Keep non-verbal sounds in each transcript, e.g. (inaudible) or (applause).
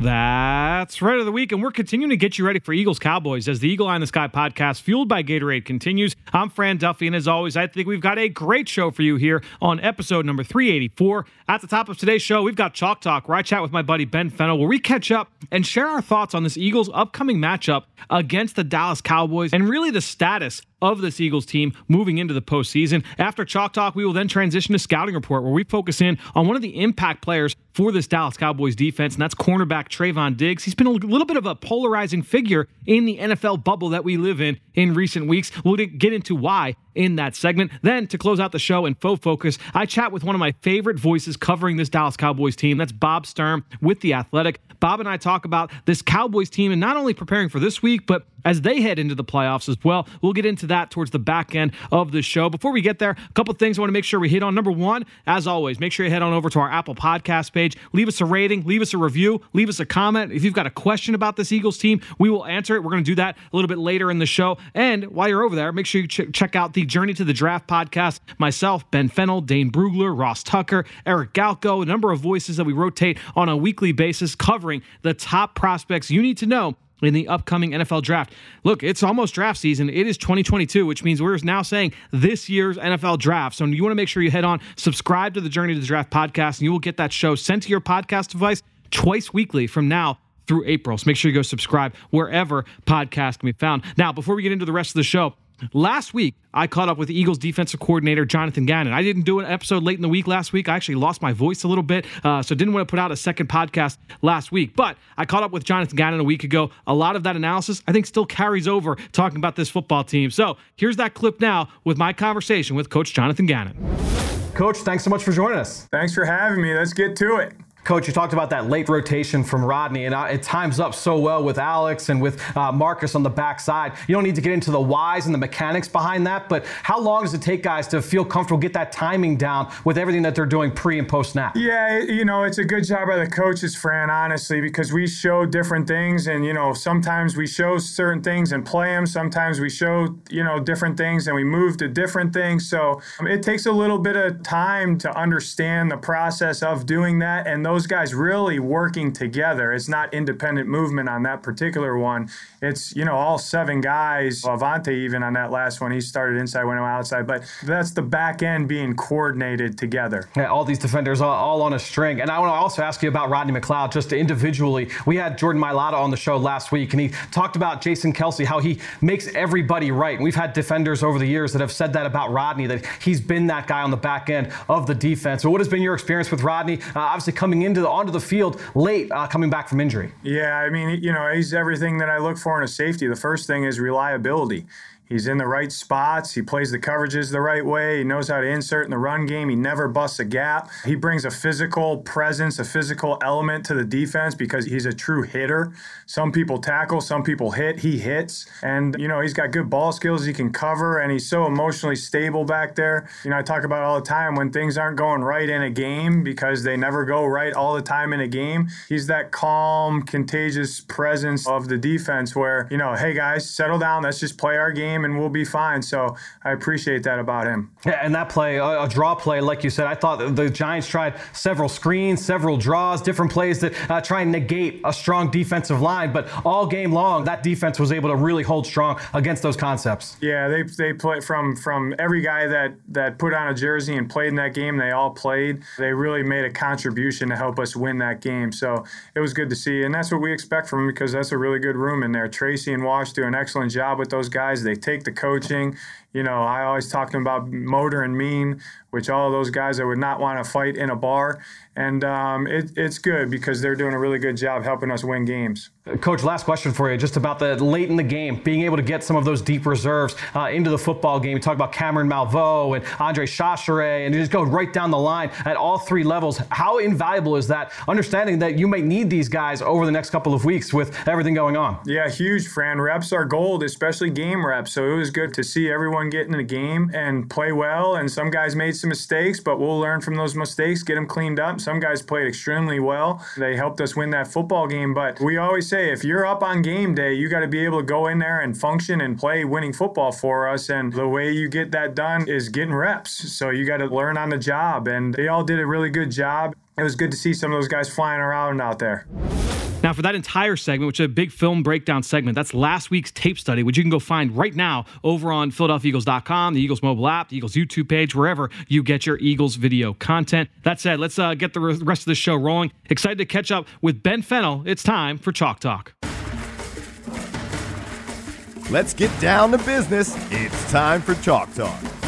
That's right of the week, and we're continuing to get you ready for Eagles Cowboys as the Eagle Eye in the Sky podcast, fueled by Gatorade, continues. I'm Fran Duffy, and as always, I think we've got a great show for you here on episode number 384. At the top of today's show, we've got Chalk Talk, where I chat with my buddy Ben Fennell, where we catch up and share our thoughts on this Eagles' upcoming matchup against the Dallas Cowboys and really the status of this Eagles team moving into the postseason. After Chalk Talk, we will then transition to Scouting Report, where we focus in on one of the impact players for this Dallas Cowboys defense, and that's cornerback Trevon Diggs. He's been a little bit of a polarizing figure in the NFL bubble that we live in in recent weeks. We'll get into why in that segment. Then, to close out the show in Foe Focus, I chat with one of my favorite voices covering this Dallas Cowboys team. That's Bob Sturm with The Athletic. Bob and I talk about this Cowboys team and not only preparing for this week, but as they head into the playoffs as well. We'll get into that towards the back end of the show. Before we get there, a couple things I want to make sure we hit on. Number one, as always, make sure you head on over to our Apple Podcast page, leave us a rating, leave us a review, leave us a comment. If you've got a question about this Eagles team, we will answer it. We're going to do that a little bit later in the show. And while you're over there, make sure you ch- check out the Journey to the Draft podcast. Myself, Ben Fennell, Dane Brugler, Ross Tucker, Eric Galko, a number of voices that we rotate on a weekly basis covering the top prospects you need to know in the upcoming NFL draft. Look, it's almost draft season. It is 2022, which means we're now saying this year's NFL draft. So you want to make sure you head on, subscribe to the Journey to the Draft podcast, and you will get that show sent to your podcast device twice weekly from now through April. So make sure you go subscribe wherever podcast can be found. Now, before we get into the rest of the show, Last week, I caught up with Eagles defensive coordinator, Jonathan Gannon. I didn't do an episode late in the week last week. I actually lost my voice a little bit, uh, so didn't want to put out a second podcast last week. But I caught up with Jonathan Gannon a week ago. A lot of that analysis, I think, still carries over talking about this football team. So here's that clip now with my conversation with Coach Jonathan Gannon. Coach, thanks so much for joining us. Thanks for having me. Let's get to it. Coach, you talked about that late rotation from Rodney, and uh, it times up so well with Alex and with uh, Marcus on the backside. You don't need to get into the whys and the mechanics behind that, but how long does it take guys to feel comfortable, get that timing down with everything that they're doing pre and post snap? Yeah, you know, it's a good job by the coaches, Fran, honestly, because we show different things, and you know, sometimes we show certain things and play them. Sometimes we show you know different things and we move to different things. So um, it takes a little bit of time to understand the process of doing that and those guys really working together. It's not independent movement on that particular one. It's, you know, all seven guys, Avonte even on that last one, he started inside, went outside, but that's the back end being coordinated together. Yeah, all these defenders all, all on a string. And I want to also ask you about Rodney McLeod just individually. We had Jordan Mailata on the show last week, and he talked about Jason Kelce, how he makes everybody right. And we've had defenders over the years that have said that about Rodney, that he's been that guy on the back end of the defense. So what has been your experience with Rodney? Uh, obviously coming coming into the onto the field late, uh, coming back from injury. Yeah, I mean, you know, he's everything that I look for in a safety. The first thing is reliability. He's in the right spots. He plays the coverages the right way. He knows how to insert in the run game. He never busts a gap. He brings a physical presence, a physical element to the defense because he's a true hitter. Some people tackle, some people hit. He hits. And, you know, he's got good ball skills. He can cover, and he's so emotionally stable back there. You know, I talk about all the time when things aren't going right in a game because they never go right all the time in a game. He's that calm, contagious presence of the defense where, you know, hey guys, settle down. Let's just play our game and we'll be fine. So I appreciate that about him. Yeah, and that play, a, draw play, like you said, I thought the Giants tried several screens, several draws, different plays that uh, try and negate a strong defensive line. But all game long, that defense was able to really hold strong against those concepts. Yeah, they they play from from every guy that that put on a jersey and played in that game. They all played. They really made a contribution to help us win that game. So it was good to see, and that's what we expect from them because that's a really good room in there. Tracy and Wash do an excellent job with those guys. They take take the coaching. You know, I always talk to them about motor and mean, which all those guys that would not want to fight in a bar. And um, it, it's good because they're doing a really good job helping us win games. Coach, last question for you, just about the late in the game, being able to get some of those deep reserves uh, into the football game. You talk about Cameron Malveaux and Andre Chachere, and you just go right down the line at all three levels. How invaluable is that? Understanding that you may need these guys over the next couple of weeks with everything going on. Yeah, huge, Fran. Reps are gold, especially game reps. So it was good to see everyone get in the game and play well. And some guys made some mistakes, but we'll learn from those mistakes, get them cleaned up. Some guys played extremely well. They helped us win that football game. But we always say if you're up on game day, you got to be able to go in there and function and play winning football for us. And the way you get that done is getting reps. So you got to learn on the job. And they all did a really good job. It was good to see some of those guys flying around out there. Now, for that entire segment, which is a big film breakdown segment, that's last week's tape study, which you can go find right now over on PhiladelphiaEagles.com, the Eagles mobile app, the Eagles YouTube page, wherever you get your Eagles video content. That said, let's uh, get the rest of the show rolling. Excited to catch up with Ben Fennell. It's time for Chalk Talk. Let's get down to business. It's time for Chalk Talk.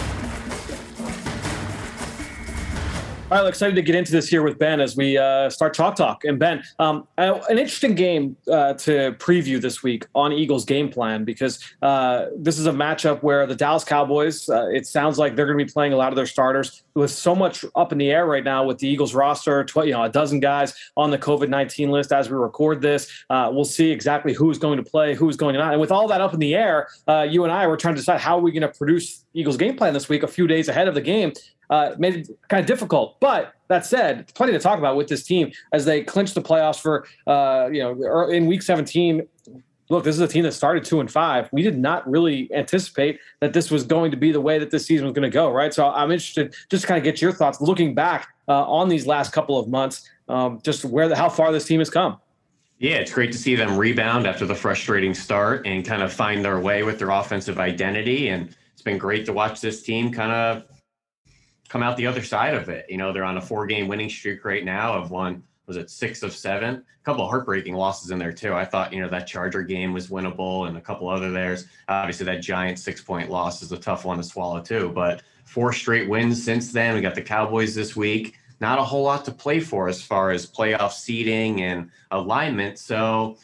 All right, I'm excited to get into this here with Ben as we uh, start Chalk Talk. And Ben, um, an interesting game uh, to preview this week on Eagles game plan because uh, this is a matchup where the Dallas Cowboys, uh, it sounds like they're going to be playing a lot of their starters with so much up in the air right now with the Eagles roster, tw- you know, a dozen guys on the COVID 19 list as we record this. Uh, we'll see exactly who's going to play, who's going to not. And with all that up in the air, uh, you and I were trying to decide how are we going to produce Eagles game plan this week a few days ahead of the game uh, made it kind of difficult. But that said, plenty to talk about with this team as they clinch the playoffs for uh, you know in Week 17. Look, this is a team that started two and five. We did not really anticipate that this was going to be the way that this season was going to go, right? So I'm interested just to kind of get your thoughts looking back uh, on these last couple of months, um, just where the, how far this team has come. Yeah, it's great to see them rebound after the frustrating start and kind of find their way with their offensive identity. And it's been great to watch this team kind of come out the other side of it. You know, they're on a four game winning streak right now of one, was it six of seven? A couple of heartbreaking losses in there too. I thought, you know, that Charger game was winnable and a couple other theirs. Obviously, that giant six point loss is a tough one to swallow too. But four straight wins since then. We got the Cowboys this week. Not a whole lot to play for as far as playoff seeding and alignment. So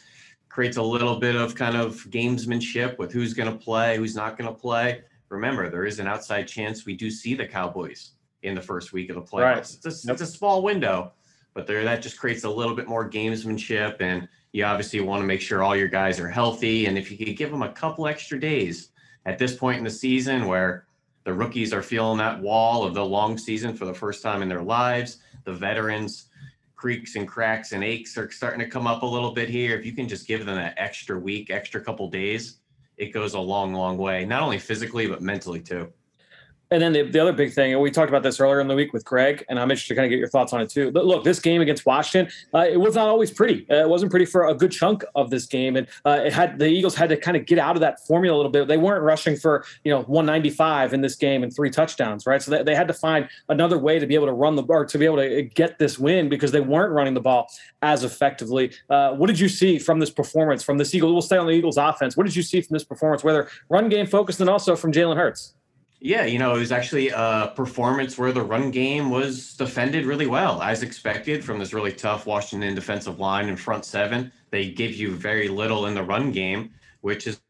creates a little bit of kind of gamesmanship with who's going to play, who's not going to play. Remember, there is an outside chance we do see the Cowboys in the first week of the playoffs. Right. It's, a, yep. it's a small window, but there that just creates a little bit more gamesmanship, and you obviously want to make sure all your guys are healthy. And if you could give them a couple extra days at this point in the season, where the rookies are feeling that wall of the long season for the first time in their lives, the veterans creaks and cracks and aches are starting to come up a little bit here. If you can just give them that extra week, extra couple days, it goes a long, long way, not only physically, but mentally too. And then the, the other big thing, and we talked about this earlier in the week with Greg, and I'm interested to kind of get your thoughts on it too. But look, this game against Washington, uh, it was not always pretty. Uh, it wasn't pretty for a good chunk of this game, and uh, it had the Eagles had to kind of get out of that formula a little bit. They weren't rushing for you know 195 in this game and three touchdowns, right? So they, they had to find another way to be able to run the or to be able to get this win because they weren't running the ball as effectively. Uh, what did you see from this performance from this Eagles? We'll stay on the Eagles offense. What did you see from this performance, whether run game focused and also from Jalen Hurts? Yeah, you know, it was actually a performance where the run game was defended really well, as expected from this really tough Washington defensive line and front seven. They give you very little in the run game, which has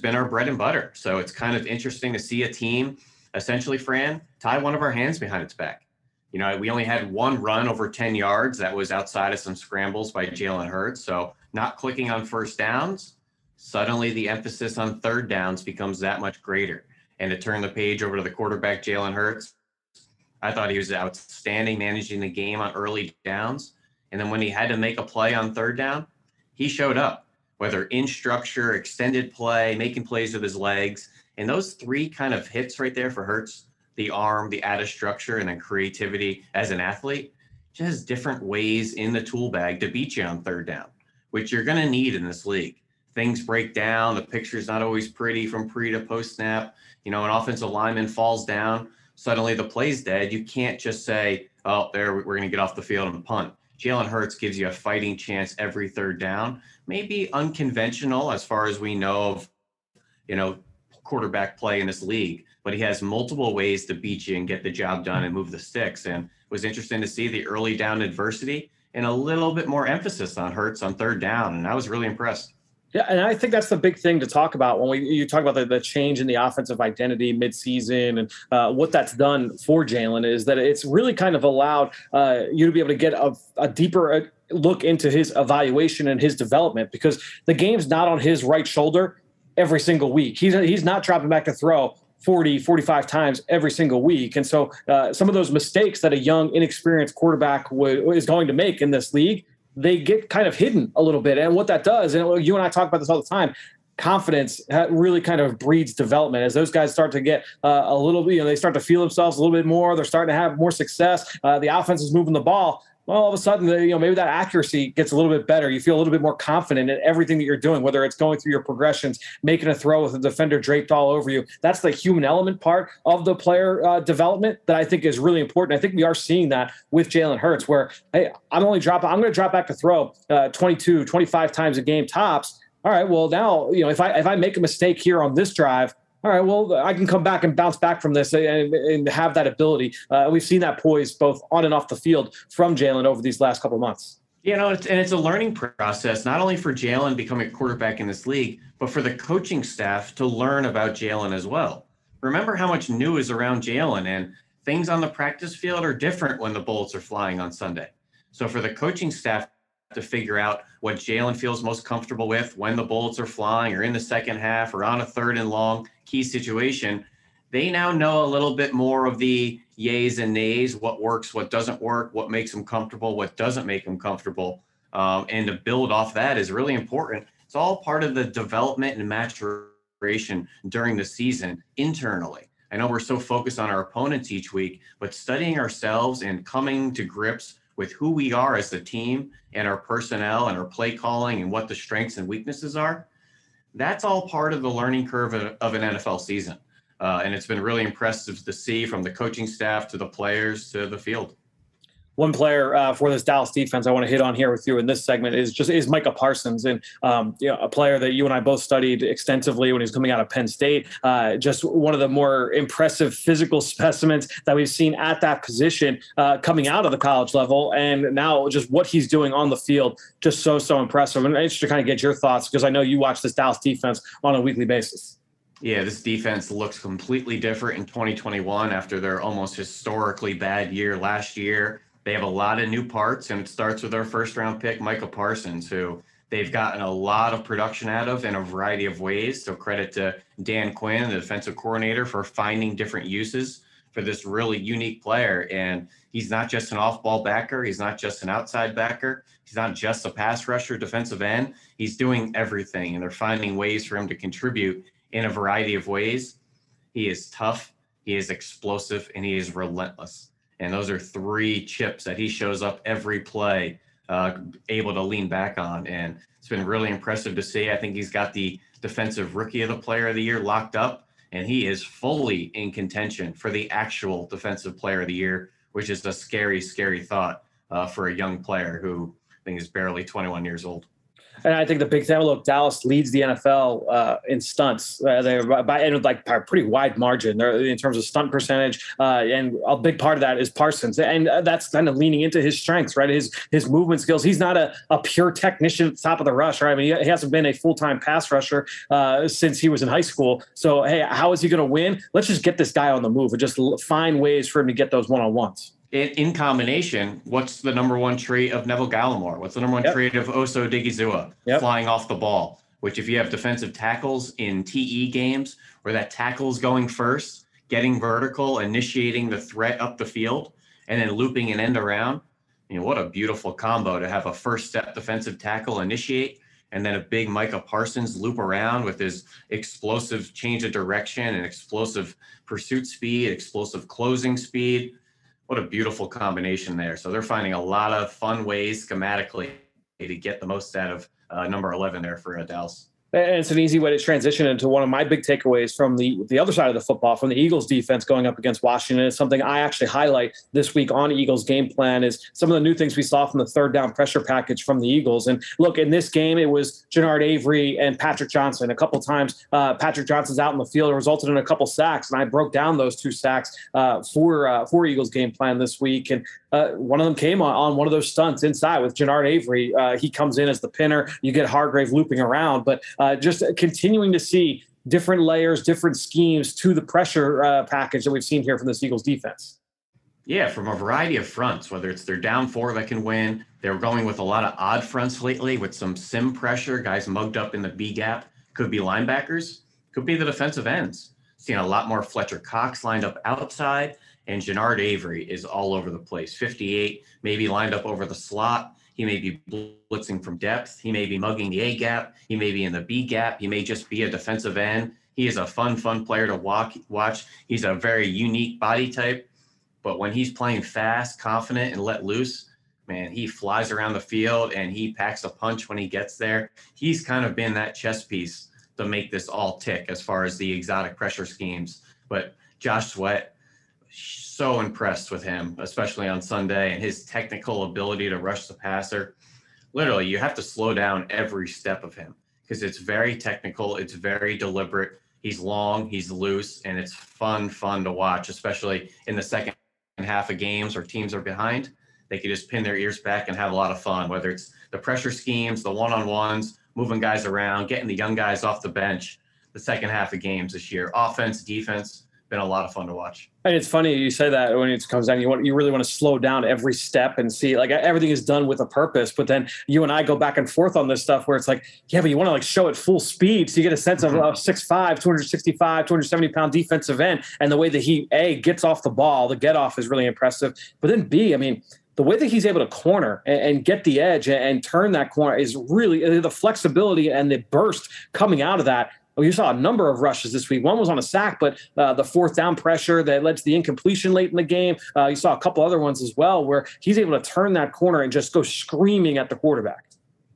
been our bread and butter. So it's kind of interesting to see a team essentially, Fran, tie one of our hands behind its back. You know, we only had one run over 10 yards that was outside of some scrambles by Jalen Hurts. So not clicking on first downs, suddenly the emphasis on third downs becomes that much greater and to turn the page over to the quarterback, Jalen Hurts. I thought he was outstanding managing the game on early downs. And then when he had to make a play on third down, he showed up, whether in structure, extended play, making plays with his legs. And those three kind of hits right there for Hurts the arm, the added structure, and then creativity as an athlete just different ways in the tool bag to beat you on third down, which you're going to need in this league. Things break down. The picture is not always pretty from pre to post snap you know, an offensive lineman falls down, suddenly the play's dead. You can't just say, oh, there, we're going to get off the field and punt. Jalen Hurts gives you a fighting chance every third down. Maybe unconventional as far as we know of, you know, quarterback play in this league, but he has multiple ways to beat you and get the job done and move the sticks. And it was interesting to see the early down adversity and a little bit more emphasis on Hurts on third down. And I was really impressed. Yeah, and I think that's the big thing to talk about when we you talk about the, the change in the offensive identity midseason and uh, what that's done for Jalen is that it's really kind of allowed uh, you to be able to get a, a deeper uh, look into his evaluation and his development because the game's not on his right shoulder every single week. He's he's not dropping back to throw 40, 45 times every single week. And so uh, some of those mistakes that a young, inexperienced quarterback w- is going to make in this league, they get kind of hidden a little bit. And what that does, and you and I talk about this all the time, confidence really kind of breeds development as those guys start to get uh, a little you know they start to feel themselves a little bit more they're starting to have more success uh, the offense is moving the ball well, all of a sudden, you know, maybe that accuracy gets a little bit better. You feel a little bit more confident in everything that you're doing, whether it's going through your progressions, making a throw with a defender draped all over you. That's the human element part of the player uh, development that I think is really important. I think we are seeing that with Jalen Hurts, where hey, I'm only dropping, I'm going to drop back to throw uh, 22, 25 times a game tops. All right, well now, you know, if I if I make a mistake here on this drive, all right, well, I can come back and bounce back from this and, and have that ability. Uh, we've seen that poise both on and off the field from Jalen over these last couple months. You know, it's, and it's a learning process, not only for Jalen becoming a quarterback in this league, but for the coaching staff to learn about Jalen as well. Remember how much new is around Jalen, and things on the practice field are different when the bullets are flying on Sunday. So for the coaching staff to figure out what Jalen feels most comfortable with when the bullets are flying or in the second half or on a third and long key situation. They now know a little bit more of the yays and nays, what works, what doesn't work, what makes them comfortable, what doesn't make them comfortable. Um, and to build off that is really important. It's all part of the development and maturation during the season internally. I know we're so focused on our opponents each week, but studying ourselves and coming to grips with who we are as a team and our personnel and our play calling and what the strengths and weaknesses are, that's all part of the learning curve of, an NFL season. Uh, and it's been really impressive to see from the coaching staff to the players to the field one player uh, for this Dallas defense I want to hit on here with you in this segment is just is Micah Parsons, and um, you know, a player that you and I both studied extensively when he was coming out of Penn State. Uh, just one of the more impressive physical (laughs) specimens that we've seen at that position uh, coming out of the college level, and now just what he's doing on the field, just so so impressive. And I'm interested to kind of get your thoughts because I know you watch this Dallas defense on a weekly basis. Yeah, this defense looks completely different in 2021 after their almost historically bad year last year. They have a lot of new parts, and it starts with our first round pick, Micah Parsons, who they've gotten a lot of production out of in a variety of ways. So credit to Dan Quinn, the defensive coordinator, for finding different uses for this really unique player. And he's not just an off-ball backer. He's not just an outside backer. He's not just a pass rusher, defensive end. He's doing everything, and they're finding ways for him to contribute in a variety of ways. He is tough. He is explosive, and he is relentless. And those are three chips that he shows up every play, uh, able to lean back on. And it's been really impressive to see. I think he's got the defensive rookie of the player of the year locked up, and he is fully in contention for the actual defensive player of the year, which is a scary, scary thought uh, for a young player who I think is barely 21 years old. And I think the big thing, look, Dallas leads the NFL uh, in stunts. Uh, they're by and like by a pretty wide margin. They're in terms of stunt percentage, uh, and a big part of that is Parsons, and uh, that's kind of leaning into his strengths, right? His his movement skills. He's not a, a pure technician at the top of the rush, right? I mean, he, he hasn't been a full time pass rusher uh, since he was in high school. So, hey, how is he going to win? Let's just get this guy on the move and just find ways for him to get those one on ones in, in, combination, what's the number one trait of Neville Gallimore? What's the number one yep. trait of Osa Odighizuwa? Yep. Flying off the ball. Which, if you have defensive tackles in TE games where that tackle's going first, getting vertical, initiating the threat up the field, and then looping an end around, you know what a beautiful combo to have a first step defensive tackle initiate, and then a big Micah Parsons loop around with his explosive change of direction and explosive pursuit speed, explosive closing speed what a beautiful combination there. So they're finding a lot of fun ways schematically to get the most out of uh, number 11 there for uh, Dallas. And it's an easy way to transition into one of my big takeaways from the the other side of the football, from the Eagles defense going up against Washington. It's something I actually highlight this week on Eagles game plan is some of the new things we saw from the third down pressure package from the Eagles. And look, in this game, it was Genard Avery and Patrick Johnson. A couple times, uh, Patrick Johnson's out in the field. It resulted in a couple sacks, and I broke down those two sacks uh, for uh, for Eagles game plan this week. And uh, one of them came on, on one of those stunts inside with Genard Avery. Uh, he comes in as the pinner. You get Hargrave looping around, but uh, just continuing to see different layers, different schemes to the pressure uh, package that we've seen here from the Eagles defense. Yeah, from a variety of fronts, whether it's their down four that can win. They're going with a lot of odd fronts lately with some sim pressure, guys mugged up in the B gap. Could be linebackers, could be the defensive ends. Seeing a lot more Fletcher Cox lined up outside, and Genard Avery is all over the place. 58, maybe lined up over the slot. He may be blitzing from depth. He may be mugging the A gap. He may be in the B gap. He may just be a defensive end. He is a fun, fun player to walk, watch. He's a very unique body type. But when he's playing fast, confident, and let loose, man, he flies around the field and he packs a punch when he gets there. He's kind of been that chess piece to make this all tick as far as the exotic pressure schemes. But Josh Sweat, so impressed with him, especially on Sunday, and his technical ability to rush the passer. Literally, you have to slow down every step of him because it's very technical, it's very deliberate. He's long, he's loose, and it's fun, fun to watch, especially in the second half of games or teams are behind. They can just pin their ears back and have a lot of fun, whether it's the pressure schemes, the one on ones, moving guys around, getting the young guys off the bench. The second half of games this year, offense, defense, been a lot of fun to watch. And it's funny you say that when it comes down, you want you really want to slow down every step and see like everything is done with a purpose. But then you and I go back and forth on this stuff where it's like, yeah, but you want to like show it full speed so you get a sense of mm-hmm. a 6'5, 265, 270 pound defensive end. And the way that he A gets off the ball, the get off is really impressive. But then B, I mean, the way that he's able to corner and, and get the edge and, turn that corner is really the flexibility and the burst coming out of that you saw a number of rushes this week. One was on a sack, but uh, the fourth down pressure that led to the incompletion late in the game. Uh, you saw a couple other ones as well where he's able to turn that corner and just go screaming at the quarterback.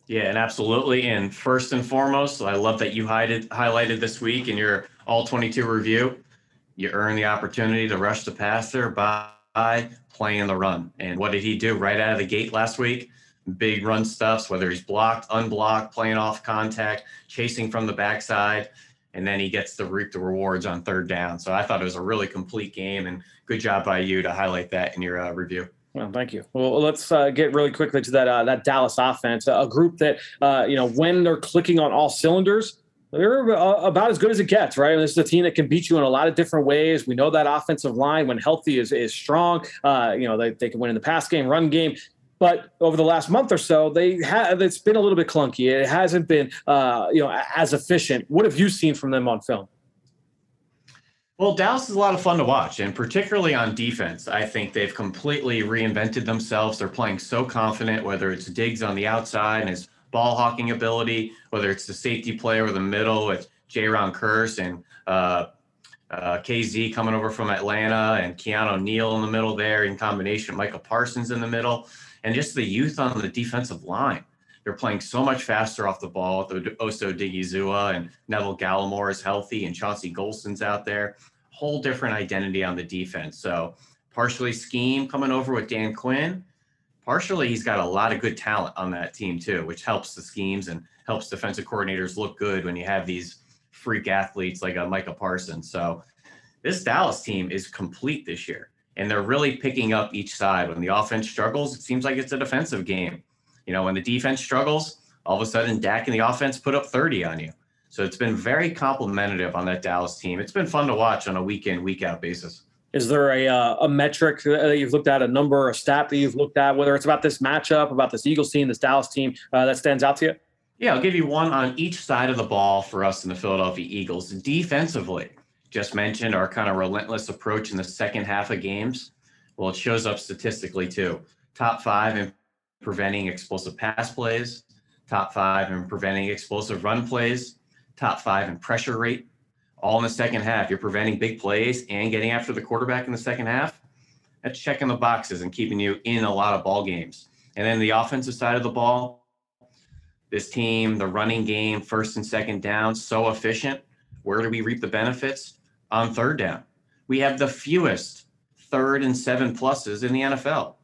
Yeah, and absolutely. And first and foremost, I love that you highlighted, highlighted this week in your all 22 review. You earn the opportunity to rush the passer by playing the run. And what did he do right out of the gate last week? Big run stuffs, whether he's blocked, unblocked, playing off contact, chasing from the backside, and then he gets to reap the rewards on third down. So I thought it was a really complete game, and good job by you to highlight that in your uh, review. Well, thank you. Well, let's uh, get really quickly to that uh, that Dallas offense, a group that uh, you know when they're clicking on all cylinders, they're about as good as it gets, right? This is a team that can beat you in a lot of different ways. We know that offensive line, when healthy, is is strong. Uh, you know, they, they can win in the pass game, run game. But over the last month or so, they have it's been a little bit clunky. It hasn't been uh, you know as efficient. What have you seen from them on film? Well, Dallas is a lot of fun to watch, and particularly on defense. I think they've completely reinvented themselves. They're playing so confident, whether it's Diggs on the outside and his ball hawking ability, whether it's the safety player or the middle with Jayron Kearse and uh, uh, Kazee coming over from Atlanta and Keanu Neal in the middle there in combination, Micah Parsons in the middle and just the youth on the defensive line. They're playing so much faster off the ball. The Osa Odighizuwa and Neville Gallimore is healthy, and Chauncey Golston's out there. Whole different identity on the defense. So partially scheme coming over with Dan Quinn. Partially, he's got a lot of good talent on that team too, which helps the schemes and helps defensive coordinators look good when you have these freak athletes like a Micah Parsons. So this Dallas team is complete this year and they're really picking up each side. When the offense struggles, it seems like it's a defensive game. You know, when the defense struggles, all of a sudden Dak and the offense put up 30 on you. So it's been very complimentary on that Dallas team. It's been fun to watch on a week in, week out basis. Is there a, uh, a metric that you've looked at, a number, a stat that you've looked at, whether it's about this matchup, about this Eagles team, this Dallas team, uh, that stands out to you? Yeah, I'll give you one on each side of the ball for us in the Philadelphia Eagles. Defensively, just mentioned, our kind of relentless approach in the second half of games, well, it shows up statistically too. Top five in preventing explosive pass plays, top five in preventing explosive run plays, top five in pressure rate, all in the second half. You're preventing big plays and getting after the quarterback in the second half. That's checking the boxes and keeping you in a lot of ball games. And then the offensive side of the ball, This team, the running game, first and second down, so efficient. Where do we reap the benefits? On third down. We have the fewest third and seven pluses in the NFL.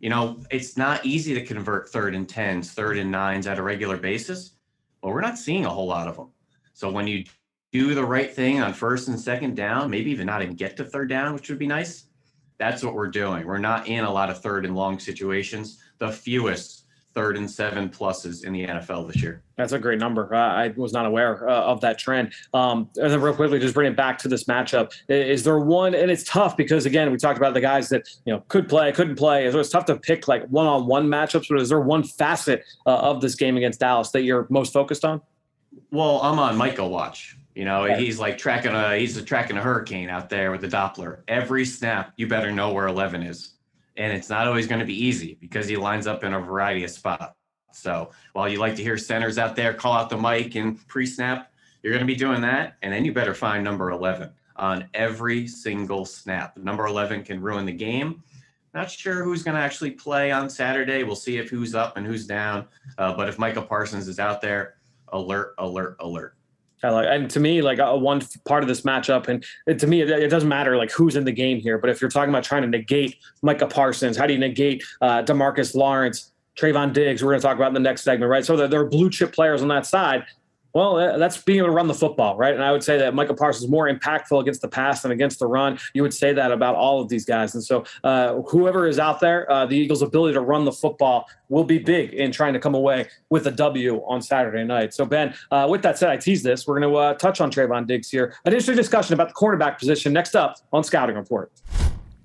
You know, it's not easy to convert third and tens, third and nines at a regular basis, but we're not seeing a whole lot of them. So when you do the right thing on first and second down, maybe even not even get to third down, which would be nice. That's what we're doing. We're not in a lot of third and long situations. The fewest third and seven pluses in the NFL this year. That's a great number. Uh, I was not aware uh, of that trend. Um, and then real quickly, just bring it back to this matchup. Is there one, and it's tough because again, we talked about the guys that you know could play, couldn't play. So it's tough to pick like one-on-one matchups. But is there one facet uh, of this game against Dallas that you're most focused on? Well, I'm on Micah watch. You know, right. he's like tracking a he's tracking a hurricane out there with the Doppler. Every snap, you better know where 11 is and it's not always going to be easy because he lines up in a variety of spots. So while you like to hear centers out there call out the mic and pre-snap, you're going to be doing that, and then you better find number 11 on every single snap. Number 11 can ruin the game. Not sure who's going to actually play on Saturday. We'll see if who's up and who's down. Uh, but if Micah Parsons is out there, alert, alert, alert. I like, and to me, like a one part of this matchup, and to me, it, it, doesn't matter like who's in the game here. But if you're talking about trying to negate Micah Parsons, how do you negate uh, Demarcus Lawrence, Trevon Diggs? We're going to talk about in the next segment, right? So there are blue chip players on that side. Well, that's being able to run the football, right? And I would say that Micah Parsons is more impactful against the pass than against the run. You would say that about all of these guys. And so, uh, whoever is out there, uh, the Eagles' ability to run the football will be big in trying to come away with a W on Saturday night. So, Ben, uh, with that said, I tease this. We're going to uh, touch on Trevon Diggs here. An interesting discussion about the cornerback position next up on Scouting Report.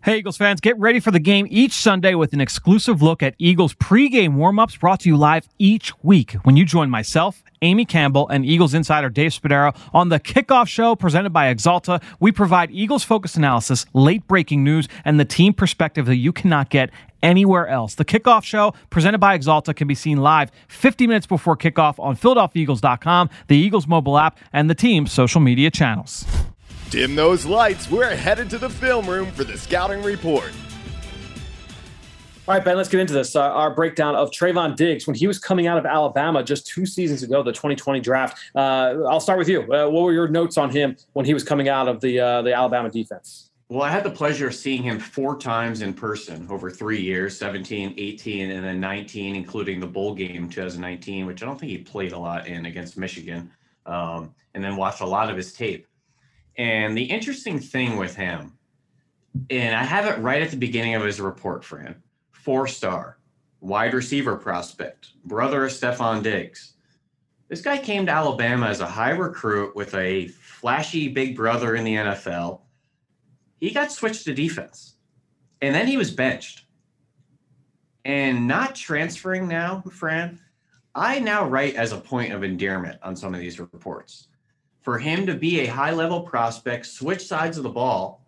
Hey, Eagles fans, get ready for the game each Sunday with an exclusive look at Eagles pregame warmups brought to you live each week when you join myself, Amy Campbell, and Eagles insider Dave Spadaro on the kickoff show presented by Axalta. We provide Eagles focused analysis, late breaking news, and the team perspective that you cannot get anywhere else. The kickoff show presented by Axalta can be seen live 50 minutes before kickoff on PhiladelphiaEagles.com, the Eagles mobile app, and the team's social media channels. Dim those lights. We're headed to the film room for the scouting report. All right, Ben, let's get into this. Uh, our breakdown of Trevon Diggs when he was coming out of Alabama just two seasons ago, the 2020 draft. Uh, I'll start with you. Uh, what were your notes on him when he was coming out of the uh, the Alabama defense? Well, I had the pleasure of seeing him four times in person over three years 17, 18, and then 19, including the bowl game 2019, which I don't think he played a lot in against Michigan, um, and then watched a lot of his tape. And the interesting thing with him, and I have it right at the beginning of his report for him four star, wide receiver prospect, brother of Stefon Diggs. This guy came to Alabama as a high recruit with a flashy big brother in the NFL. He got switched to defense, and then he was benched. And not transferring now, Fran, I now write as a point of endearment on some of these reports for him to be a high level prospect, switch sides of the ball,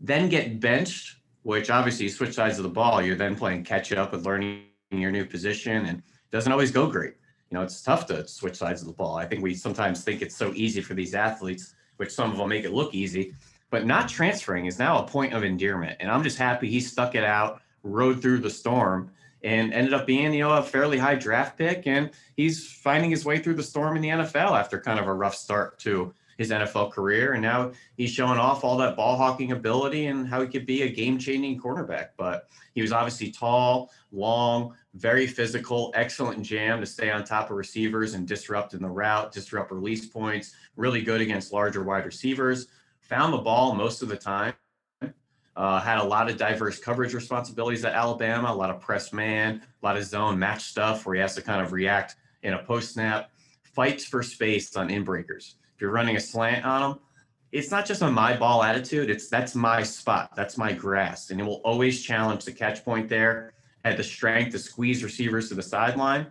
then get benched, which obviously you switch sides of the ball, you're then playing catch up and learning your new position and doesn't always go great. You know, it's tough to switch sides of the ball. I think we sometimes think it's so easy for these athletes, which some of them make it look easy, but not transferring is now a point of endearment. And I'm just happy he stuck it out, rode through the storm, and ended up being you know a fairly high draft pick and he's finding his way through the storm in the NFL after kind of a rough start to his NFL career and now he's showing off all that ball hawking ability and how he could be a game-changing cornerback but he was obviously tall long very physical excellent jam to stay on top of receivers and disrupt in the route disrupt release points really good against larger wide receivers. Found the ball most of the time uh, had a lot of diverse coverage responsibilities at Alabama, a lot of press man, a lot of zone match stuff where he has to kind of react in a post snap. Fights for space on in breakers. If you're running a slant on him, it's not just a my ball attitude. It's that's my spot. That's my grass. And it will always challenge the catch point there. Had the strength to squeeze receivers to the sideline.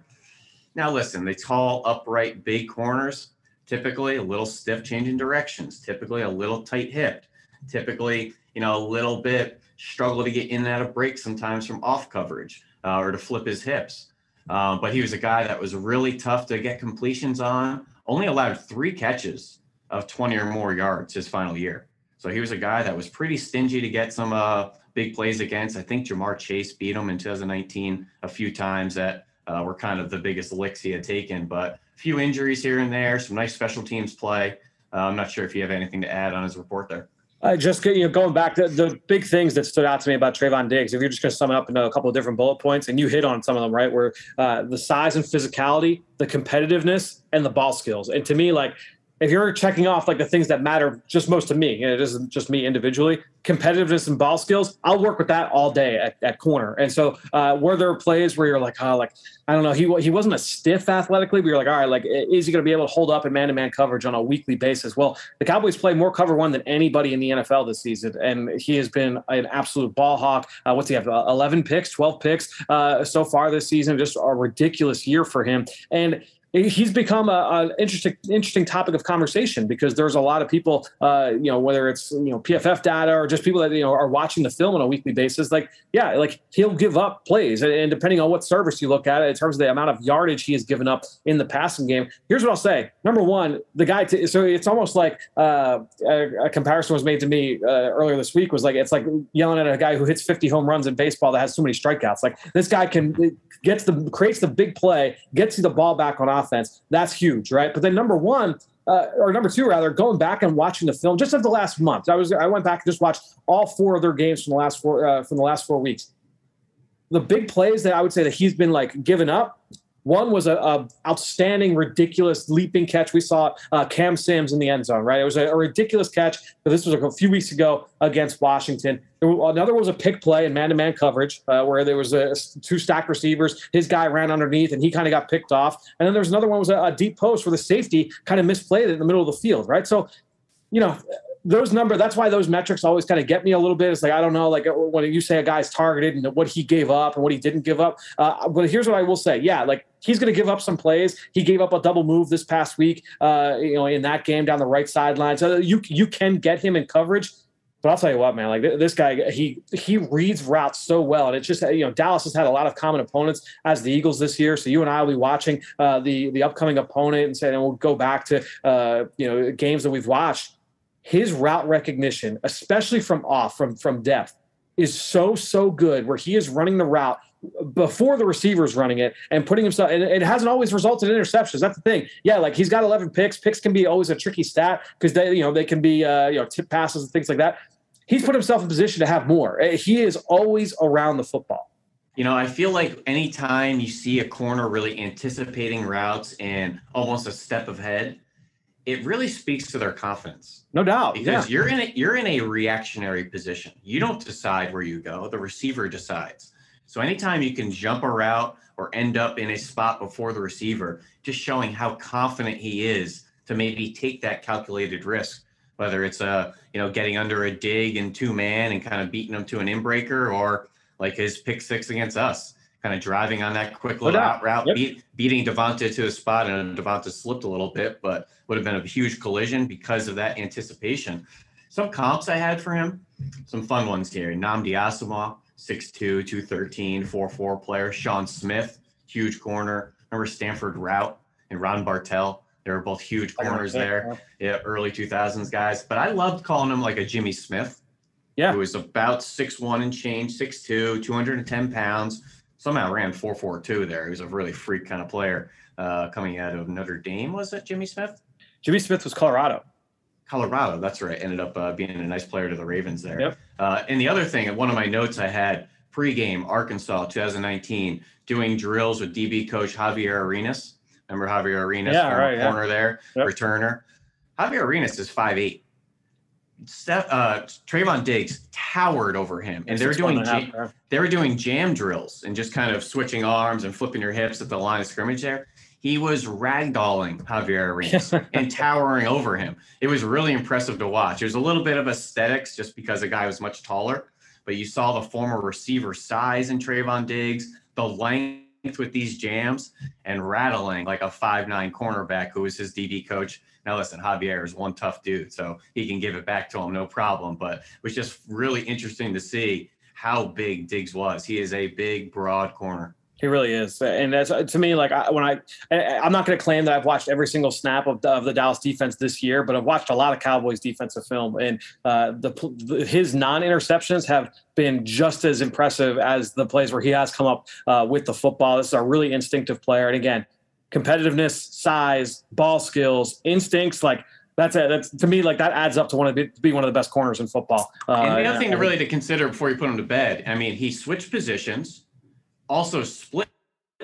Now, listen, they tall, upright, big corners, typically a little stiff changing directions, typically a little tight hipped, typically you know, a little bit struggle to get in and out of breaks sometimes from off coverage uh, or to flip his hips. Um, but he was a guy that was really tough to get completions on. Only allowed three catches of 20 or more yards his final year. So he was a guy that was pretty stingy to get some uh, big plays against. I think Ja'Marr Chase beat him in 2019 a few times that uh, were kind of the biggest licks he had taken. But a few injuries here and there, some nice special teams play. Uh, I'm not sure if you have anything to add on his report there. Uh, just you know, going back to the big things that stood out to me about Trevon Diggs. If you're just going to sum it up into a couple of different bullet points, and you hit on some of them, right? Where uh, the size and physicality, the competitiveness, and the ball skills. And to me, like if you're checking off like the things that matter just most to me, and it isn't just me individually, competitiveness and ball skills, I'll work with that all day at, at corner. And so, uh, were there plays where you're like, oh, like I don't know, he he wasn't a stiff athletically, but you're like, all right, like is he going to be able to hold up in man-to-man coverage on a weekly basis? Well, the Cowboys play more cover one than anybody in the NFL this season, and he has been an absolute ball hawk. Uh, what's he have? Uh, 11 picks, 12 picks uh, so far this season, just a ridiculous year for him. And he's become an interesting interesting topic of conversation because there's a lot of people, uh, you know, whether it's you know PFF data or just people that you know are watching the film on a weekly basis. Like, yeah, like he'll give up plays, and, and depending on what service you look at it, in terms of the amount of yardage he has given up in the passing game. Here's what I'll say: number one, the guy. T- so it's almost like uh, a, a, comparison was made to me uh, earlier this week. Was like it's like yelling at a guy who hits 50 home runs in baseball that has so many strikeouts. Like this guy can gets the creates the big play, gets the ball back on offense. That's huge, right? But then number one, uh, or number two rather, going back and watching the film just of the last month. I was I went back and just watched all four of their games from the last four uh, from the last four weeks. The big plays that I would say that he's been like given up one was a, a, outstanding, ridiculous leaping catch. We saw uh, Cam Sims in the end zone, right? It was a, a ridiculous catch, but this was a few weeks ago against Washington. Another one was a pick play in man-to-man coverage uh, where there was a, two stacked receivers. His guy ran underneath, and he kind of got picked off. And then there was another one was a, a deep post where the safety kind of misplayed it in the middle of the field, right? So, you know, those number that's why those metrics always kind of get me a little bit. It's like i don't know like when you say a guy's targeted and what he gave up and what he didn't give up uh, but here's what i will say. Yeah like he's going to give up some plays. He gave up a double move this past week uh, you know in that game down the right sideline. So you you can get him in coverage but I'll tell you what, man, like this guy, he he reads routes so well, and it's just you know Dallas has had a lot of common opponents as the Eagles this year. So you and I will be watching uh, the the upcoming opponent and saying, and we'll go back to uh, you know games that we've watched his route recognition, especially from off, from from depth, is so so good. Where he is running the route before the receiver's running it and putting himself and it hasn't always resulted in interceptions. That's the thing. Yeah like he's got 11 picks. Picks can be always a tricky stat because they you know they can be uh, you know tip passes and things like that. He's put himself in position to have more. Eh, he is always around the football. You know, I feel like anytime you see a corner really anticipating routes and almost a step ahead, it really speaks to their confidence. No doubt. Because yeah. you're in a you're in a reactionary position. You don't decide where you go. The receiver decides. So anytime you can jump a route or end up in a spot before the receiver, just showing how confident he is to maybe take that calculated risk, whether it's a uh, you know getting under a dig and two man and kind of beating them to an inbreaker or like his pick six against us kind of driving on that quick little out route, yep. beat, beating Devonta to a spot, and Devonta slipped a little bit, but would have been a huge collision because of that anticipation. Some comps I had for him, some fun ones here. Nnamdi Asomugha, 6'2, 213, 4'4 player. Sean Smith, huge corner. Remember Stanford Routt and Ron Bartell? They were both huge corners there. Yeah, early 2000s guys. But I loved calling him like a Jimmy Smith. Yeah. Who was about 6'1 and change, 6'2, 210 pounds somehow ran 4.42 there. He was a really freak kind of player uh, coming out of Notre Dame. Was it Jimmy Smith? Jimmy Smith was Colorado. Colorado, that's right. Ended up uh, being a nice player to the Ravens there. Yep. Uh, and the other thing, one of my notes I had pregame Arkansas 2019 doing drills with DB coach Javier Arenas. Remember Javier Arenas, yeah, right, corner yeah. there, yep. returner. Javier Arenas is 5'8". Steph, uh, Trevon Diggs towered over him, and they were doing jam, they were doing jam drills and just kind of switching arms and flipping your hips at the line of scrimmage. There, he was ragdolling Javier Arenas (laughs) and towering over him. It was really impressive to watch. It was a little bit of aesthetics just because the guy was much taller, but you saw the former receiver size in Trevon Diggs, the length with these jams, and rattling like a five nine cornerback who was his DB coach now, listen, Javier is one tough dude, so he can give it back to him, no problem. But it was just really interesting to see how big Diggs was. He is a big, broad corner. He really is, and that's to me like I, when I, I am not going to claim that I've watched every single snap of the, of the Dallas defense this year, but I've watched a lot of Cowboys defensive film, and uh, the his non interceptions have been just as impressive as the plays where he has come up uh, with the football. This is a really instinctive player, and again, competitiveness, size, ball skills, instincts, like that's it. That's to me like that adds up to one of the, to be one of the best corners in football. Uh, and the other thing to really to consider before you put him to bed, I mean, he switched positions also split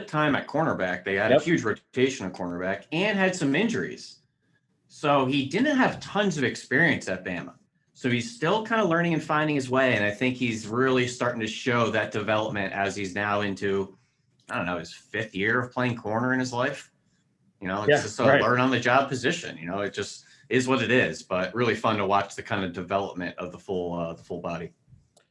time at cornerback. They had yep. a huge rotation at cornerback and had some injuries. So he didn't have tons of experience at Bama. So he's still kind of learning and finding his way. And I think he's really starting to show that development as he's now into, I don't know, his fifth year of playing corner in his life. You know, it's yeah, just a right. learn on the job position. You know, it just is what it is, but really fun to watch the kind of development of the full uh, the full body.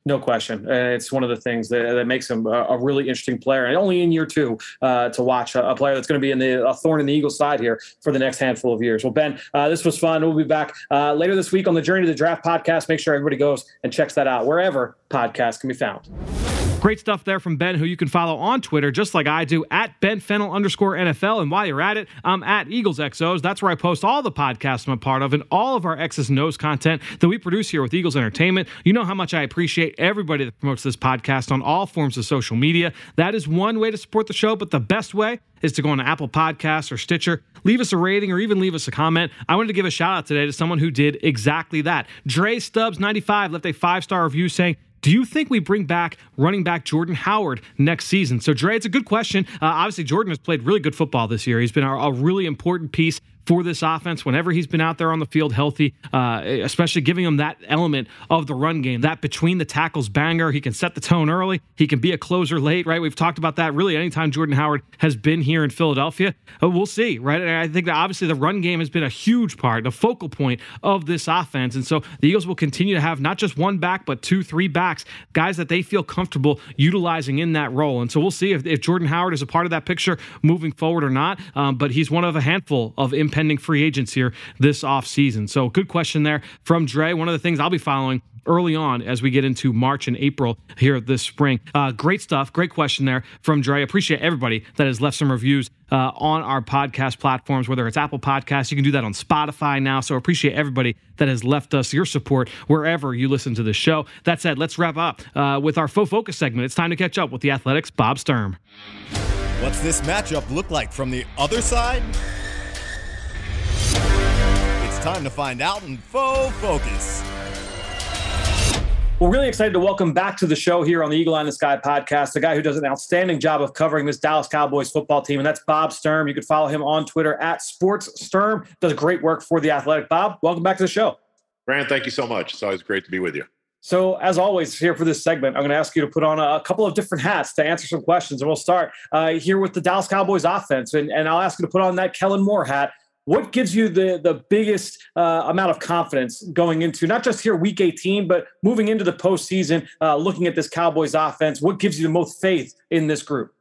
No question. It's one of the things that, that makes him a, a, really interesting player. And only in year two uh, to watch a, a, player that's going to be in the a thorn in the Eagles side here for the next handful of years. Well, Ben, uh, this was fun. We'll be back uh, later this week on the Journey to the Draft podcast. Make sure everybody goes and checks that out wherever podcasts can be found. Great stuff there from Ben, who you can follow on Twitter, just like I do, at Ben Fennell underscore NFL. And while you're at it, I'm at Eagles XOs. That's where I post all the podcasts I'm a part of and all of our X's and O's content that we produce here with Eagles Entertainment. You know how much I appreciate everybody that promotes this podcast on all forms of social media. That is one way to support the show, but the best way is to go on Apple Podcasts or Stitcher, leave us a rating or even leave us a comment. I wanted to give a shout out today to someone who did exactly that. Dre Stubbs95 left a five star review saying, do you think we bring back running back Jordan Howard next season? So, Dre, it's a good question. Uh, obviously, Jordan has played really good football this year. He's been a, a really important piece for this offense whenever he's been out there on the field healthy, uh, especially giving him that element of the run game, that between the tackles banger. He can set the tone early. He can be a closer late, right? We've talked about that really anytime Jordan Howard has been here in Philadelphia. Uh, we'll see, right? And I think that obviously the run game has been a huge part, the focal point of this offense. And so the Eagles will continue to have not just one back, but two, three backs, guys that they feel comfortable utilizing in that role. And so we'll see if, if Jordan Howard is a part of that picture moving forward or not. Um, but he's one of a handful of impending free agents here this offseason. So, good question there from Dre. One of the things I'll be following early on as we get into March and April here this spring. Uh, great stuff. Great question there from Dre. Appreciate everybody that has left some reviews uh, on our podcast platforms, whether it's Apple Podcasts, you can do that on Spotify now. So appreciate everybody that has left us your support wherever you listen to the show. That said, let's wrap up uh, with our Foe Focus segment. It's time to catch up with the Athletic's Bob Sturm. What's this matchup look like from the other side? Time to find out in Foe Focus. We're really excited to welcome back to the show here on the Eagle Eye in the Sky podcast, a guy who does an outstanding job of covering this Dallas Cowboys football team, and that's Bob Sturm. You can follow him on Twitter at Sports Sturm. Does great work for the Athletic. Bob, welcome back to the show. Grant, thank you so much. It's always great to be with you. So, as always, here for this segment, I'm going to ask you to put on a, couple of different hats to answer some questions. And we'll start uh, here with the Dallas Cowboys offense. And, and I'll ask you to put on that Kellen Moore hat what gives you the the biggest uh, amount of confidence going into not just here week 18 but moving into the postseason uh, looking at this cowboys offense? What gives you the most faith in this group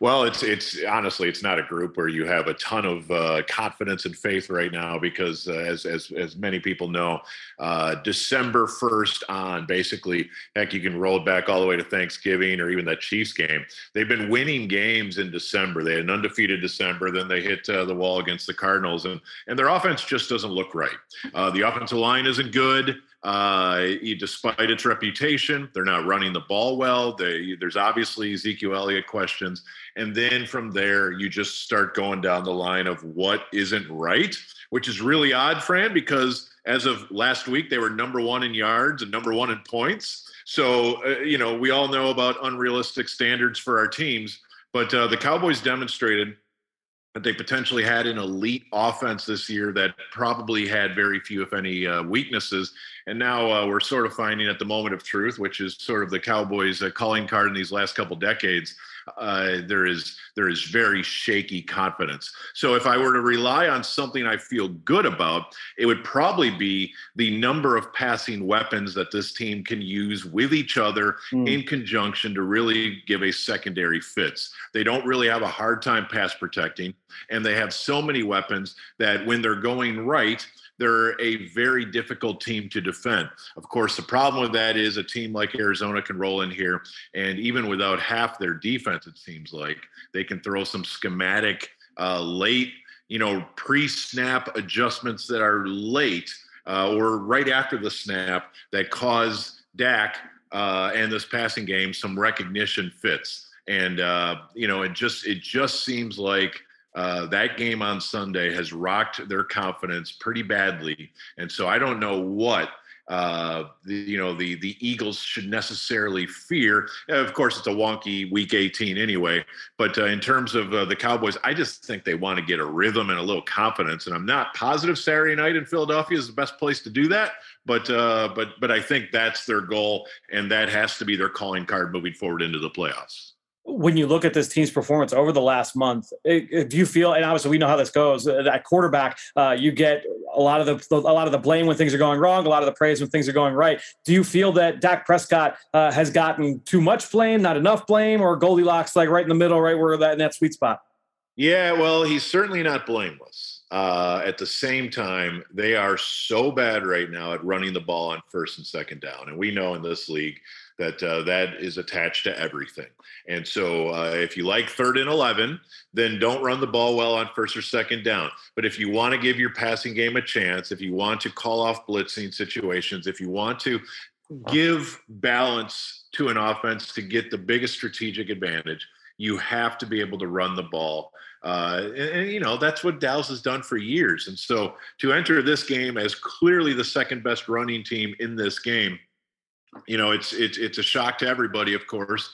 well, it's it's honestly it's not a group where you have a ton of uh, confidence and faith right now because uh, as as as many people know, uh, December first on basically heck you can roll it back all the way to Thanksgiving or even that Chiefs game. They've been winning games in December. They had an undefeated December, then they hit uh, the wall against the Cardinals, and and their offense just doesn't look right. Uh, the offensive line isn't good. Uh, despite its reputation, they're not running the ball well. They, there's obviously Ezekiel Elliott questions. And then from there, you just start going down the line of what isn't right, which is really odd, Fran, because as of last week, they were number one in yards and number one in points. So, uh, you know, we all know about unrealistic standards for our teams, but uh, the Cowboys demonstrated that they potentially had an elite offense this year that probably had very few, if any, uh, weaknesses. And now uh, we're sort of finding at the moment of truth, which is sort of the Cowboys' uh, calling card in these last couple decades, uh, there is there is very shaky confidence. So if I were to rely on something I feel good about, it would probably be the number of passing weapons that this team can use with each other mm. in conjunction to really give a secondary fits. They don't really have a hard time pass protecting, and they have so many weapons that when they're going right, they're a very difficult team to defend. Of course, the problem with that is a team like Arizona can roll in here, and even without half their defense. It seems like they can throw some schematic uh, late, you know, pre-snap adjustments that are late uh, or right after the snap that cause Dak uh, and this passing game some recognition fits. And uh, you know, it just it just seems like uh, that game on Sunday has rocked their confidence pretty badly. And so I don't know what uh, the, you know the the Eagles should necessarily fear. Of course, it's a wonky Week 18 anyway. But uh, in terms of uh, the Cowboys, I just think they want to get a rhythm and a little confidence. And I'm not positive Saturday night in Philadelphia is the best place to do that. But uh, but but I think that's their goal, and that has to be their calling card moving forward into the playoffs when you look at this team's performance over the last month, do you feel? And obviously, we know how this goes. Uh, that quarterback, uh, you get a lot of the a lot of the blame when things are going wrong, a lot of the praise when things are going right. Do you feel that Dak Prescott uh, has gotten too much blame, not enough blame, or Goldilocks like right in the middle, right where that in that sweet spot? Yeah, well, he's certainly not blameless. Uh, at the same time, they are so bad right now at running the ball on first and second down, and we know in this league that uh, that is attached to everything. And so, uh, if you like third and 11, then don't run the ball well on first or second down. But if you want to give your passing game a chance, if you want to call off blitzing situations, if you want to give balance to an offense to get the biggest strategic advantage, you have to be able to run the ball. Uh, and, and, you know, that's what Dallas has done for years. And so to enter this game as clearly the second best running team in this game, you know, it's it's it's a shock to everybody. Of course,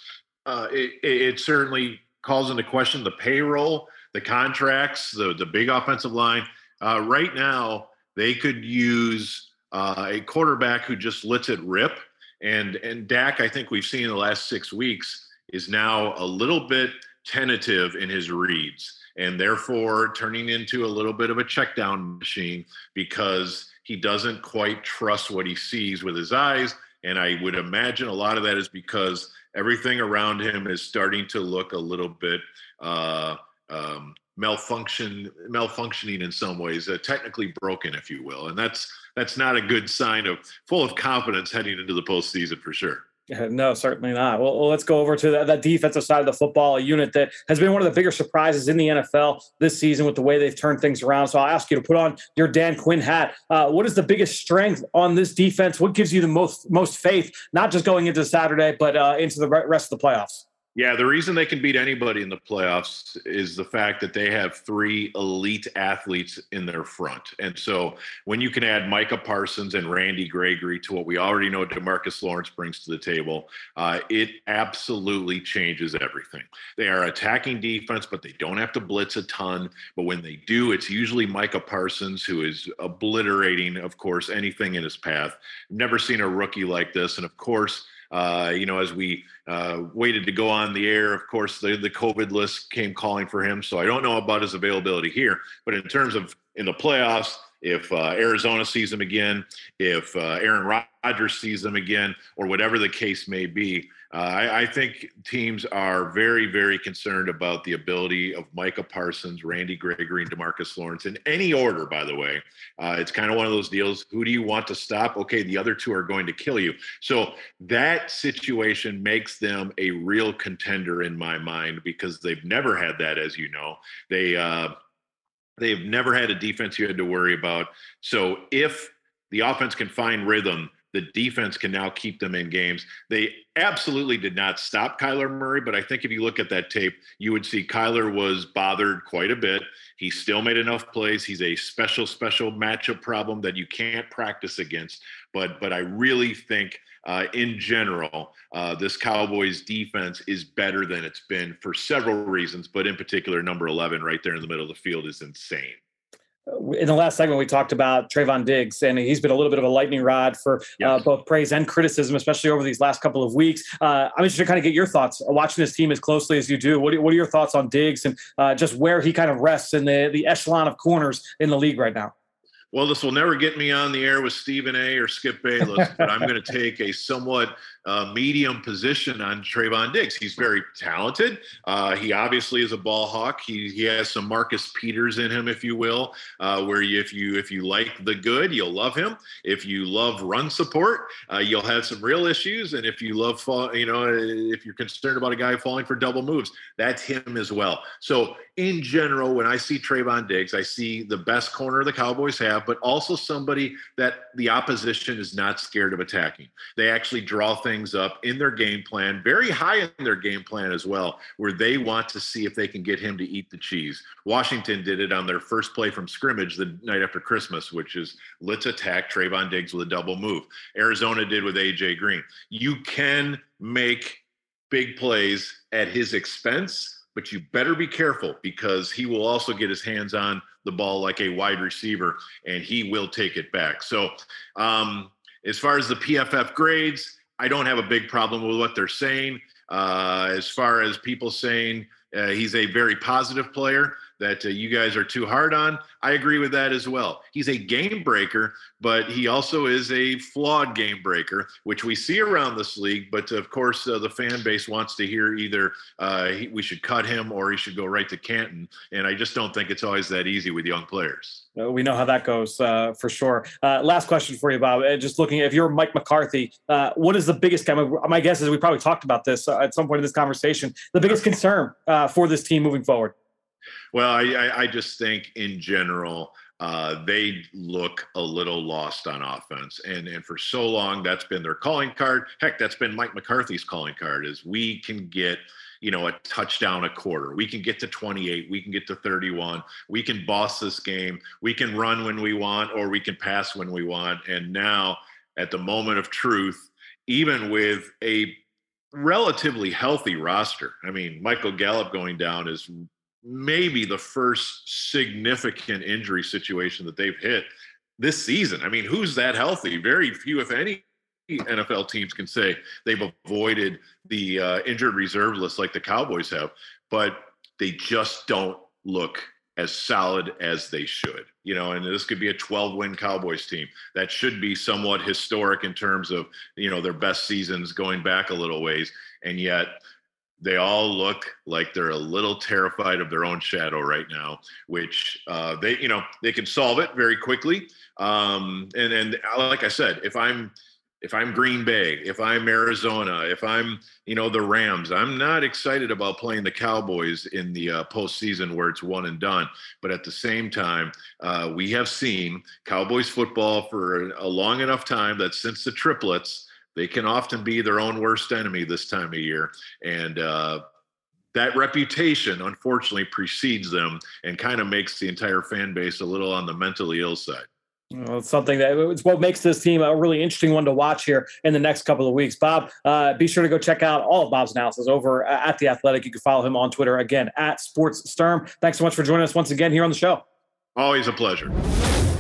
uh, it, it certainly calls into question the payroll, the contracts, the the big offensive line. Uh, right now, they could use uh, a quarterback who just lets it rip. And and Dak, I think we've seen in the last six weeks, is now a little bit tentative in his reads, and therefore turning into a little bit of a check down machine because he doesn't quite trust what he sees with his eyes and I would imagine a lot of that is because everything around him is starting to look a little bit uh, um, malfunction, malfunctioning in some ways, uh, technically broken, if you will. And that's that's not a good sign of full of confidence heading into the postseason for sure. (laughs) No, certainly not. Well, let's go over to that, defensive side of the football, a unit that has been one of the bigger surprises in the NFL this season with the way they've turned things around. So I'll ask you to put on your Dan Quinn hat. Uh, what is the biggest strength on this defense? What gives you the most most faith, not just going into Saturday, but uh, into the rest of the playoffs? Yeah, the reason they can beat anybody in the playoffs is the fact that they have three elite athletes in their front. And so when you can add Micah Parsons and Randy Gregory to what we already know Demarcus Lawrence brings to the table, uh, it absolutely changes everything. They are attacking defense, but they don't have to blitz a ton. But when they do, it's usually Micah Parsons who is obliterating, of course, anything in his path. Never seen a rookie like this. And of course, uh, you know, as we uh, waited to go on the air, of course, the, the COVID list came calling for him. So I don't know about his availability here. But in terms of in the playoffs, if uh, Arizona sees him again, if uh, Aaron Rodgers sees him again, or whatever the case may be, uh, I, I, think teams are very, very concerned about the ability of Micah Parsons, Randy Gregory, and Demarcus Lawrence in any order, by the way. Uh, it's kind of one of those deals. Who do you want to stop? Okay, the other two are going to kill you. So that situation makes them a real contender in my mind because they've never had that, as you know. They, uh, they've never had a defense you had to worry about. So if the offense can find rhythm, the defense can now keep them in games. They absolutely did not stop Kyler Murray, but I think if you look at that tape, you would see Kyler was bothered quite a bit. He still made enough plays. He's a special, special matchup problem that you can't practice against. But but I really think uh, in general, uh, this Cowboys defense is better than it's been for several reasons, but in particular, number 11 right there in the middle of the field is insane in the last segment, we talked about Trevon Diggs, and he's been a little bit of a lightning rod for uh, both praise and criticism, especially over these last couple of weeks. Uh, I'm interested to kind of get your thoughts watching this team as closely as you do. What, are, what are your thoughts on Diggs and uh, just where he kind of rests in the, the echelon of corners in the league right now? Well, this will never get me on the air with Stephen A. or Skip Bayless, but I'm going (laughs) to take a somewhat uh, medium position on Trevon Diggs. He's very talented. Uh, he obviously is a ball hawk. He, he has some Marcus Peters in him, if you will, uh, where you, if you if you like the good, you'll love him. If you love run support, uh, you'll have some real issues. And if you love, fall, you know, if you're concerned about a guy falling for double moves, that's him as well. So in general, when I see Trevon Diggs, I see the best corner the Cowboys have, but also somebody that the opposition is not scared of attacking. They actually draw things up in their game plan, very high in their game plan as well, where they want to see if they can get him to eat the cheese. Washington did it on their first play from scrimmage the night after Christmas, which is let's attack Trevon Diggs with a double move. Arizona did with AJ Green. You can make big plays at his expense but you better be careful because he will also get his hands on the ball like a wide receiver and he will take it back. So, um, as far as the PFF grades, I don't have a big problem with what they're saying. Uh, as far as people saying uh, he's a very positive player, that uh, you guys are too hard on. I agree with that as well. He's a game breaker, but he also is a flawed game breaker, which we see around this league. But of course, uh, the fan base wants to hear either uh, he, we should cut him or he should go right to Canton. And I just don't think it's always that easy with young players. Uh, we know how that goes uh, for sure. Uh, last question for you, Bob. Just looking, if you're Mike McCarthy, what is the biggest? My guess is we probably talked about this at some point in this conversation. The biggest concern for this team moving forward. Well, I, I just think in general, uh, they look a little lost on offense. And and for so long, that's been their calling card. Heck, that's been Mike McCarthy's calling card is we can get, you know, a touchdown a quarter. We can get to 28. We can get to 31. We can boss this game. We can run when we want, or we can pass when we want. And now at the moment of truth, even with a relatively healthy roster. I mean, Michael Gallup going down is maybe the first significant injury situation that they've hit this season. I mean, who's that healthy? Very few, if any, NFL teams can say they've avoided the uh, injured reserve list like the Cowboys have, but they just don't look as solid as they should. You know, and this could be a 12 win Cowboys team that should be somewhat historic in terms of, you know, their best seasons going back a little ways. And yet, they all look like they're a little terrified of their own shadow right now, which uh, they, you know, they can solve it very quickly. Um, and and like I said, if I'm if I'm Green Bay, if I'm Arizona, if I'm you know the Rams, I'm not excited about playing the Cowboys in the uh, postseason where it's one and done. But at the same time, uh, we have seen Cowboys football for a long enough time that since the triplets they can often be their own worst enemy this time of year. And uh, that reputation, unfortunately, precedes them and kind of makes the entire fan base a little on the mentally ill side. Well, it's something that it's what makes this team a really interesting one to watch here in the next couple of weeks. Bob, uh, be sure to go check out all of Bob's analysis over at The Athletic. You can follow him on Twitter again at Sports Sturm. Thanks so much for joining us once again here on the show. Always a pleasure.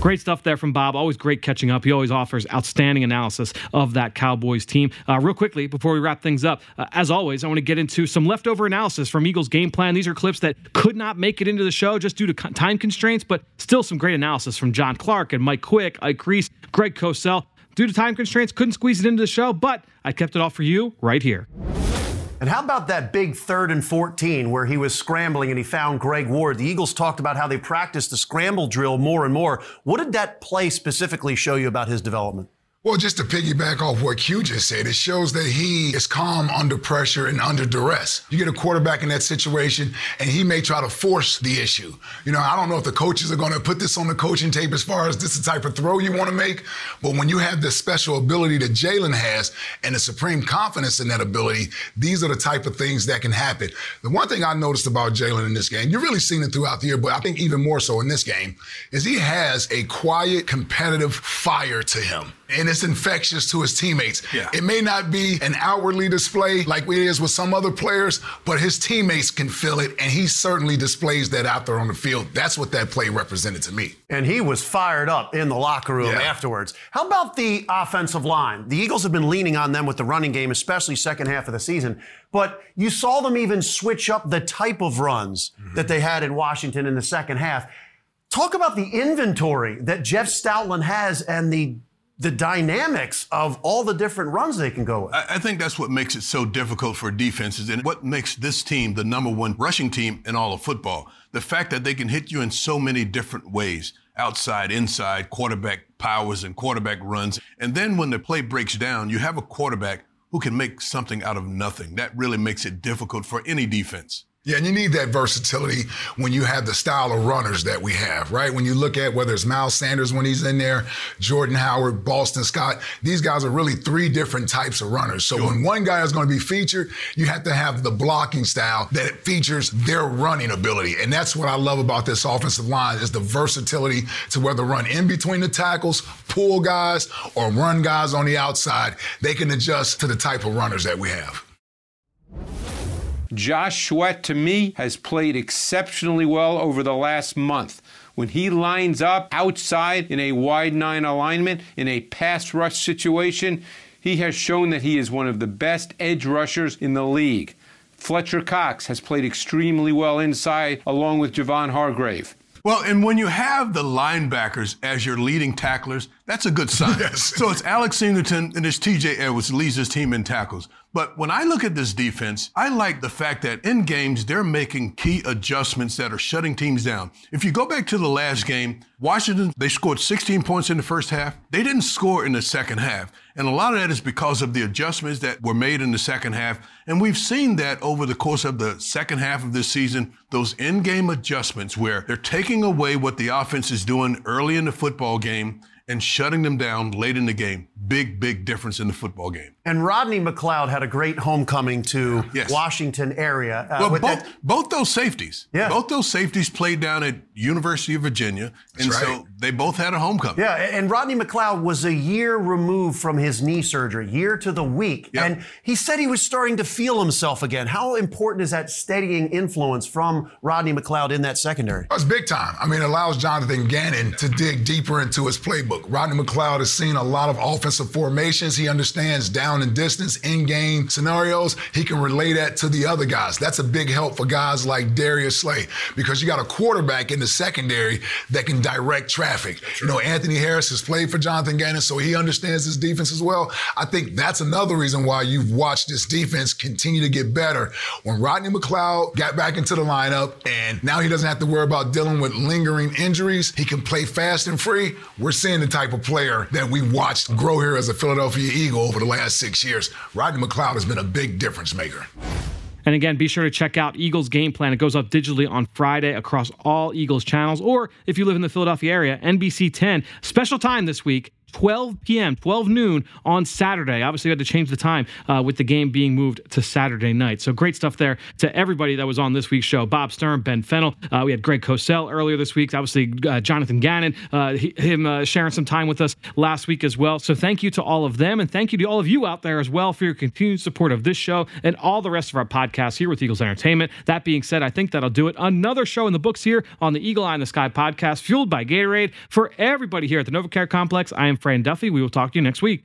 Great stuff there from Bob. Always great catching up. He always offers outstanding analysis of that Cowboys team. Uh, real quickly, before we wrap things up, uh, as always, I want to get into some leftover analysis from Eagles game plan. These are clips that could not make it into the show just due to time constraints, but still some great analysis from John Clark and Mike Quick, Ike Reese, Greg Cosell. Due to time constraints, couldn't squeeze it into the show, but I kept it all for you right here. And how about that big third and 14 where he was scrambling and he found Greg Ward? The Eagles talked about how they practiced the scramble drill more and more. What did that play specifically show you about his development? Well, just to piggyback off what Q just said, it shows that he is calm under pressure and under duress. You get a quarterback in that situation, and he may try to force the issue. You know, I don't know if the coaches are going to put this on the coaching tape as far as this is the type of throw you want to make, but when you have this special ability that Jalen has and the supreme confidence in that ability, these are the type of things that can happen. The one thing I noticed about Jalen in this game, you've really seen it throughout the year, but I think even more so in this game, is he has a quiet, competitive fire to him and it's infectious to his teammates. Yeah. It may not be an outwardly display like it is with some other players, but his teammates can feel it, and he certainly displays that out there on the field. That's what that play represented to me. And he was fired up in the locker room yeah. afterwards. How about the offensive line? The Eagles have been leaning on them with the running game, especially second half of the season. But you saw them even switch up the type of runs mm-hmm. that they had in Washington in the second half. Talk about the inventory that Jeff Stoutland has and the the dynamics of all the different runs they can go with. I, I think that's what makes it so difficult for defenses and what makes this team the number one rushing team in all of football. The fact that they can hit you in so many different ways outside, inside, quarterback powers and quarterback runs. And then when the play breaks down, you have a quarterback who can make something out of nothing. That really makes it difficult for any defense. Yeah, and you need that versatility when you have the style of runners that we have, right? When you look at whether it's Miles Sanders when he's in there, Jordan Howard, Boston Scott, these guys are really three different types of runners. So sure. when one guy is going to be featured, you have to have the blocking style that features their running ability. And that's what I love about this offensive line is the versatility to whether run in between the tackles, pull guys, or run guys on the outside. They can adjust to the type of runners that we have. Josh Sweat, to me, has played exceptionally well over the last month. When he lines up outside in a wide nine alignment, in a pass rush situation, he has shown that he is one of the best edge rushers in the league. Fletcher Cox has played extremely well inside, along with Javon Hargrave. Well, and when you have the linebackers as your leading tacklers, that's a good sign. (laughs) Yes. So it's Alex Singleton and it's TJ Edwards leads his team in tackles. But when I look at this defense, I like the fact that in games, they're making key adjustments that are shutting teams down. If you go back to the last game, Washington, they scored 16 points in the first half. They didn't score in the second half. And a lot of that is because of the adjustments that were made in the second half. And we've seen that over the course of the second half of this season, those in game adjustments where they're taking away what the offense is doing early in the football game and shutting them down late in the game. Big, big difference in the football game. And Rodney McLeod had a great homecoming to yes. Washington area. Uh, well, both, that... both those safeties, yeah. both those safeties played down at University of Virginia, That's and right. so they both had a homecoming. Yeah, and Rodney McLeod was a year removed from his knee surgery, year to the week, yep. and he said he was starting to feel himself again. How important is that steadying influence from Rodney McLeod in that secondary? It's big time. I mean, it allows Jonathan Gannon to dig deeper into his playbook. Rodney McLeod has seen a lot of offensive formations. He understands down and distance, in-game scenarios. He can relay that to the other guys. That's a big help for guys like Darius Slay because you got a quarterback in the secondary that can direct traffic. You know, Anthony Harris has played for Jonathan Gannon, so he understands his defense as well. I think that's another reason why you've watched this defense continue to get better. When Rodney McLeod got back into the lineup and now he doesn't have to worry about dealing with lingering injuries, he can play fast and free. We're seeing the type of player that we watched grow here as a Philadelphia Eagle over the last six years. Rodney McLeod has been a big difference maker. And again, be sure to check out Eagles Game Plan. It goes up digitally on Friday across all Eagles channels. Or if you live in the Philadelphia area, NBC 10. Special time this week 12 p.m., 12 noon on Saturday. Obviously, we had to change the time uh, with the game being moved to Saturday night. So great stuff there to everybody that was on this week's show. Bob Sturm, Ben Fennell. Uh, we had Greg Cosell earlier this week. Obviously, uh, Jonathan Gannon, uh, he, him uh, sharing some time with us last week as well. So thank you to all of them, and thank you to all of you out there as well for your continued support of this show and all the rest of our podcasts here with Eagles Entertainment. That being said, I think that'll do it. Another show in the books here on the Eagle Eye in the Sky podcast, fueled by Gatorade. For everybody here at the NovaCare Complex, I am Fran Duffy. We will talk to you next week.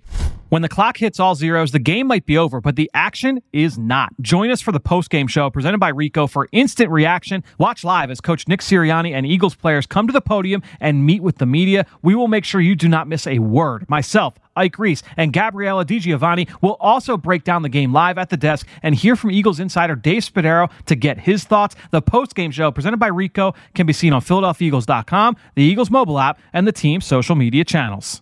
When the clock hits all zeros, the game might be over, but the action is not. Join us for the post-game show presented by Rico for instant reaction. Watch live as Coach Nick Sirianni and Eagles players come to the podium and meet with the media. We will make sure you do not miss a word. Myself, Ike Reese, and Gabriella DiGiovanni will also break down the game live at the desk and hear from Eagles insider Dave Spadaro to get his thoughts. The post-game show presented by Rico can be seen on PhiladelphiaEagles.com, the Eagles mobile app, and the team's social media channels.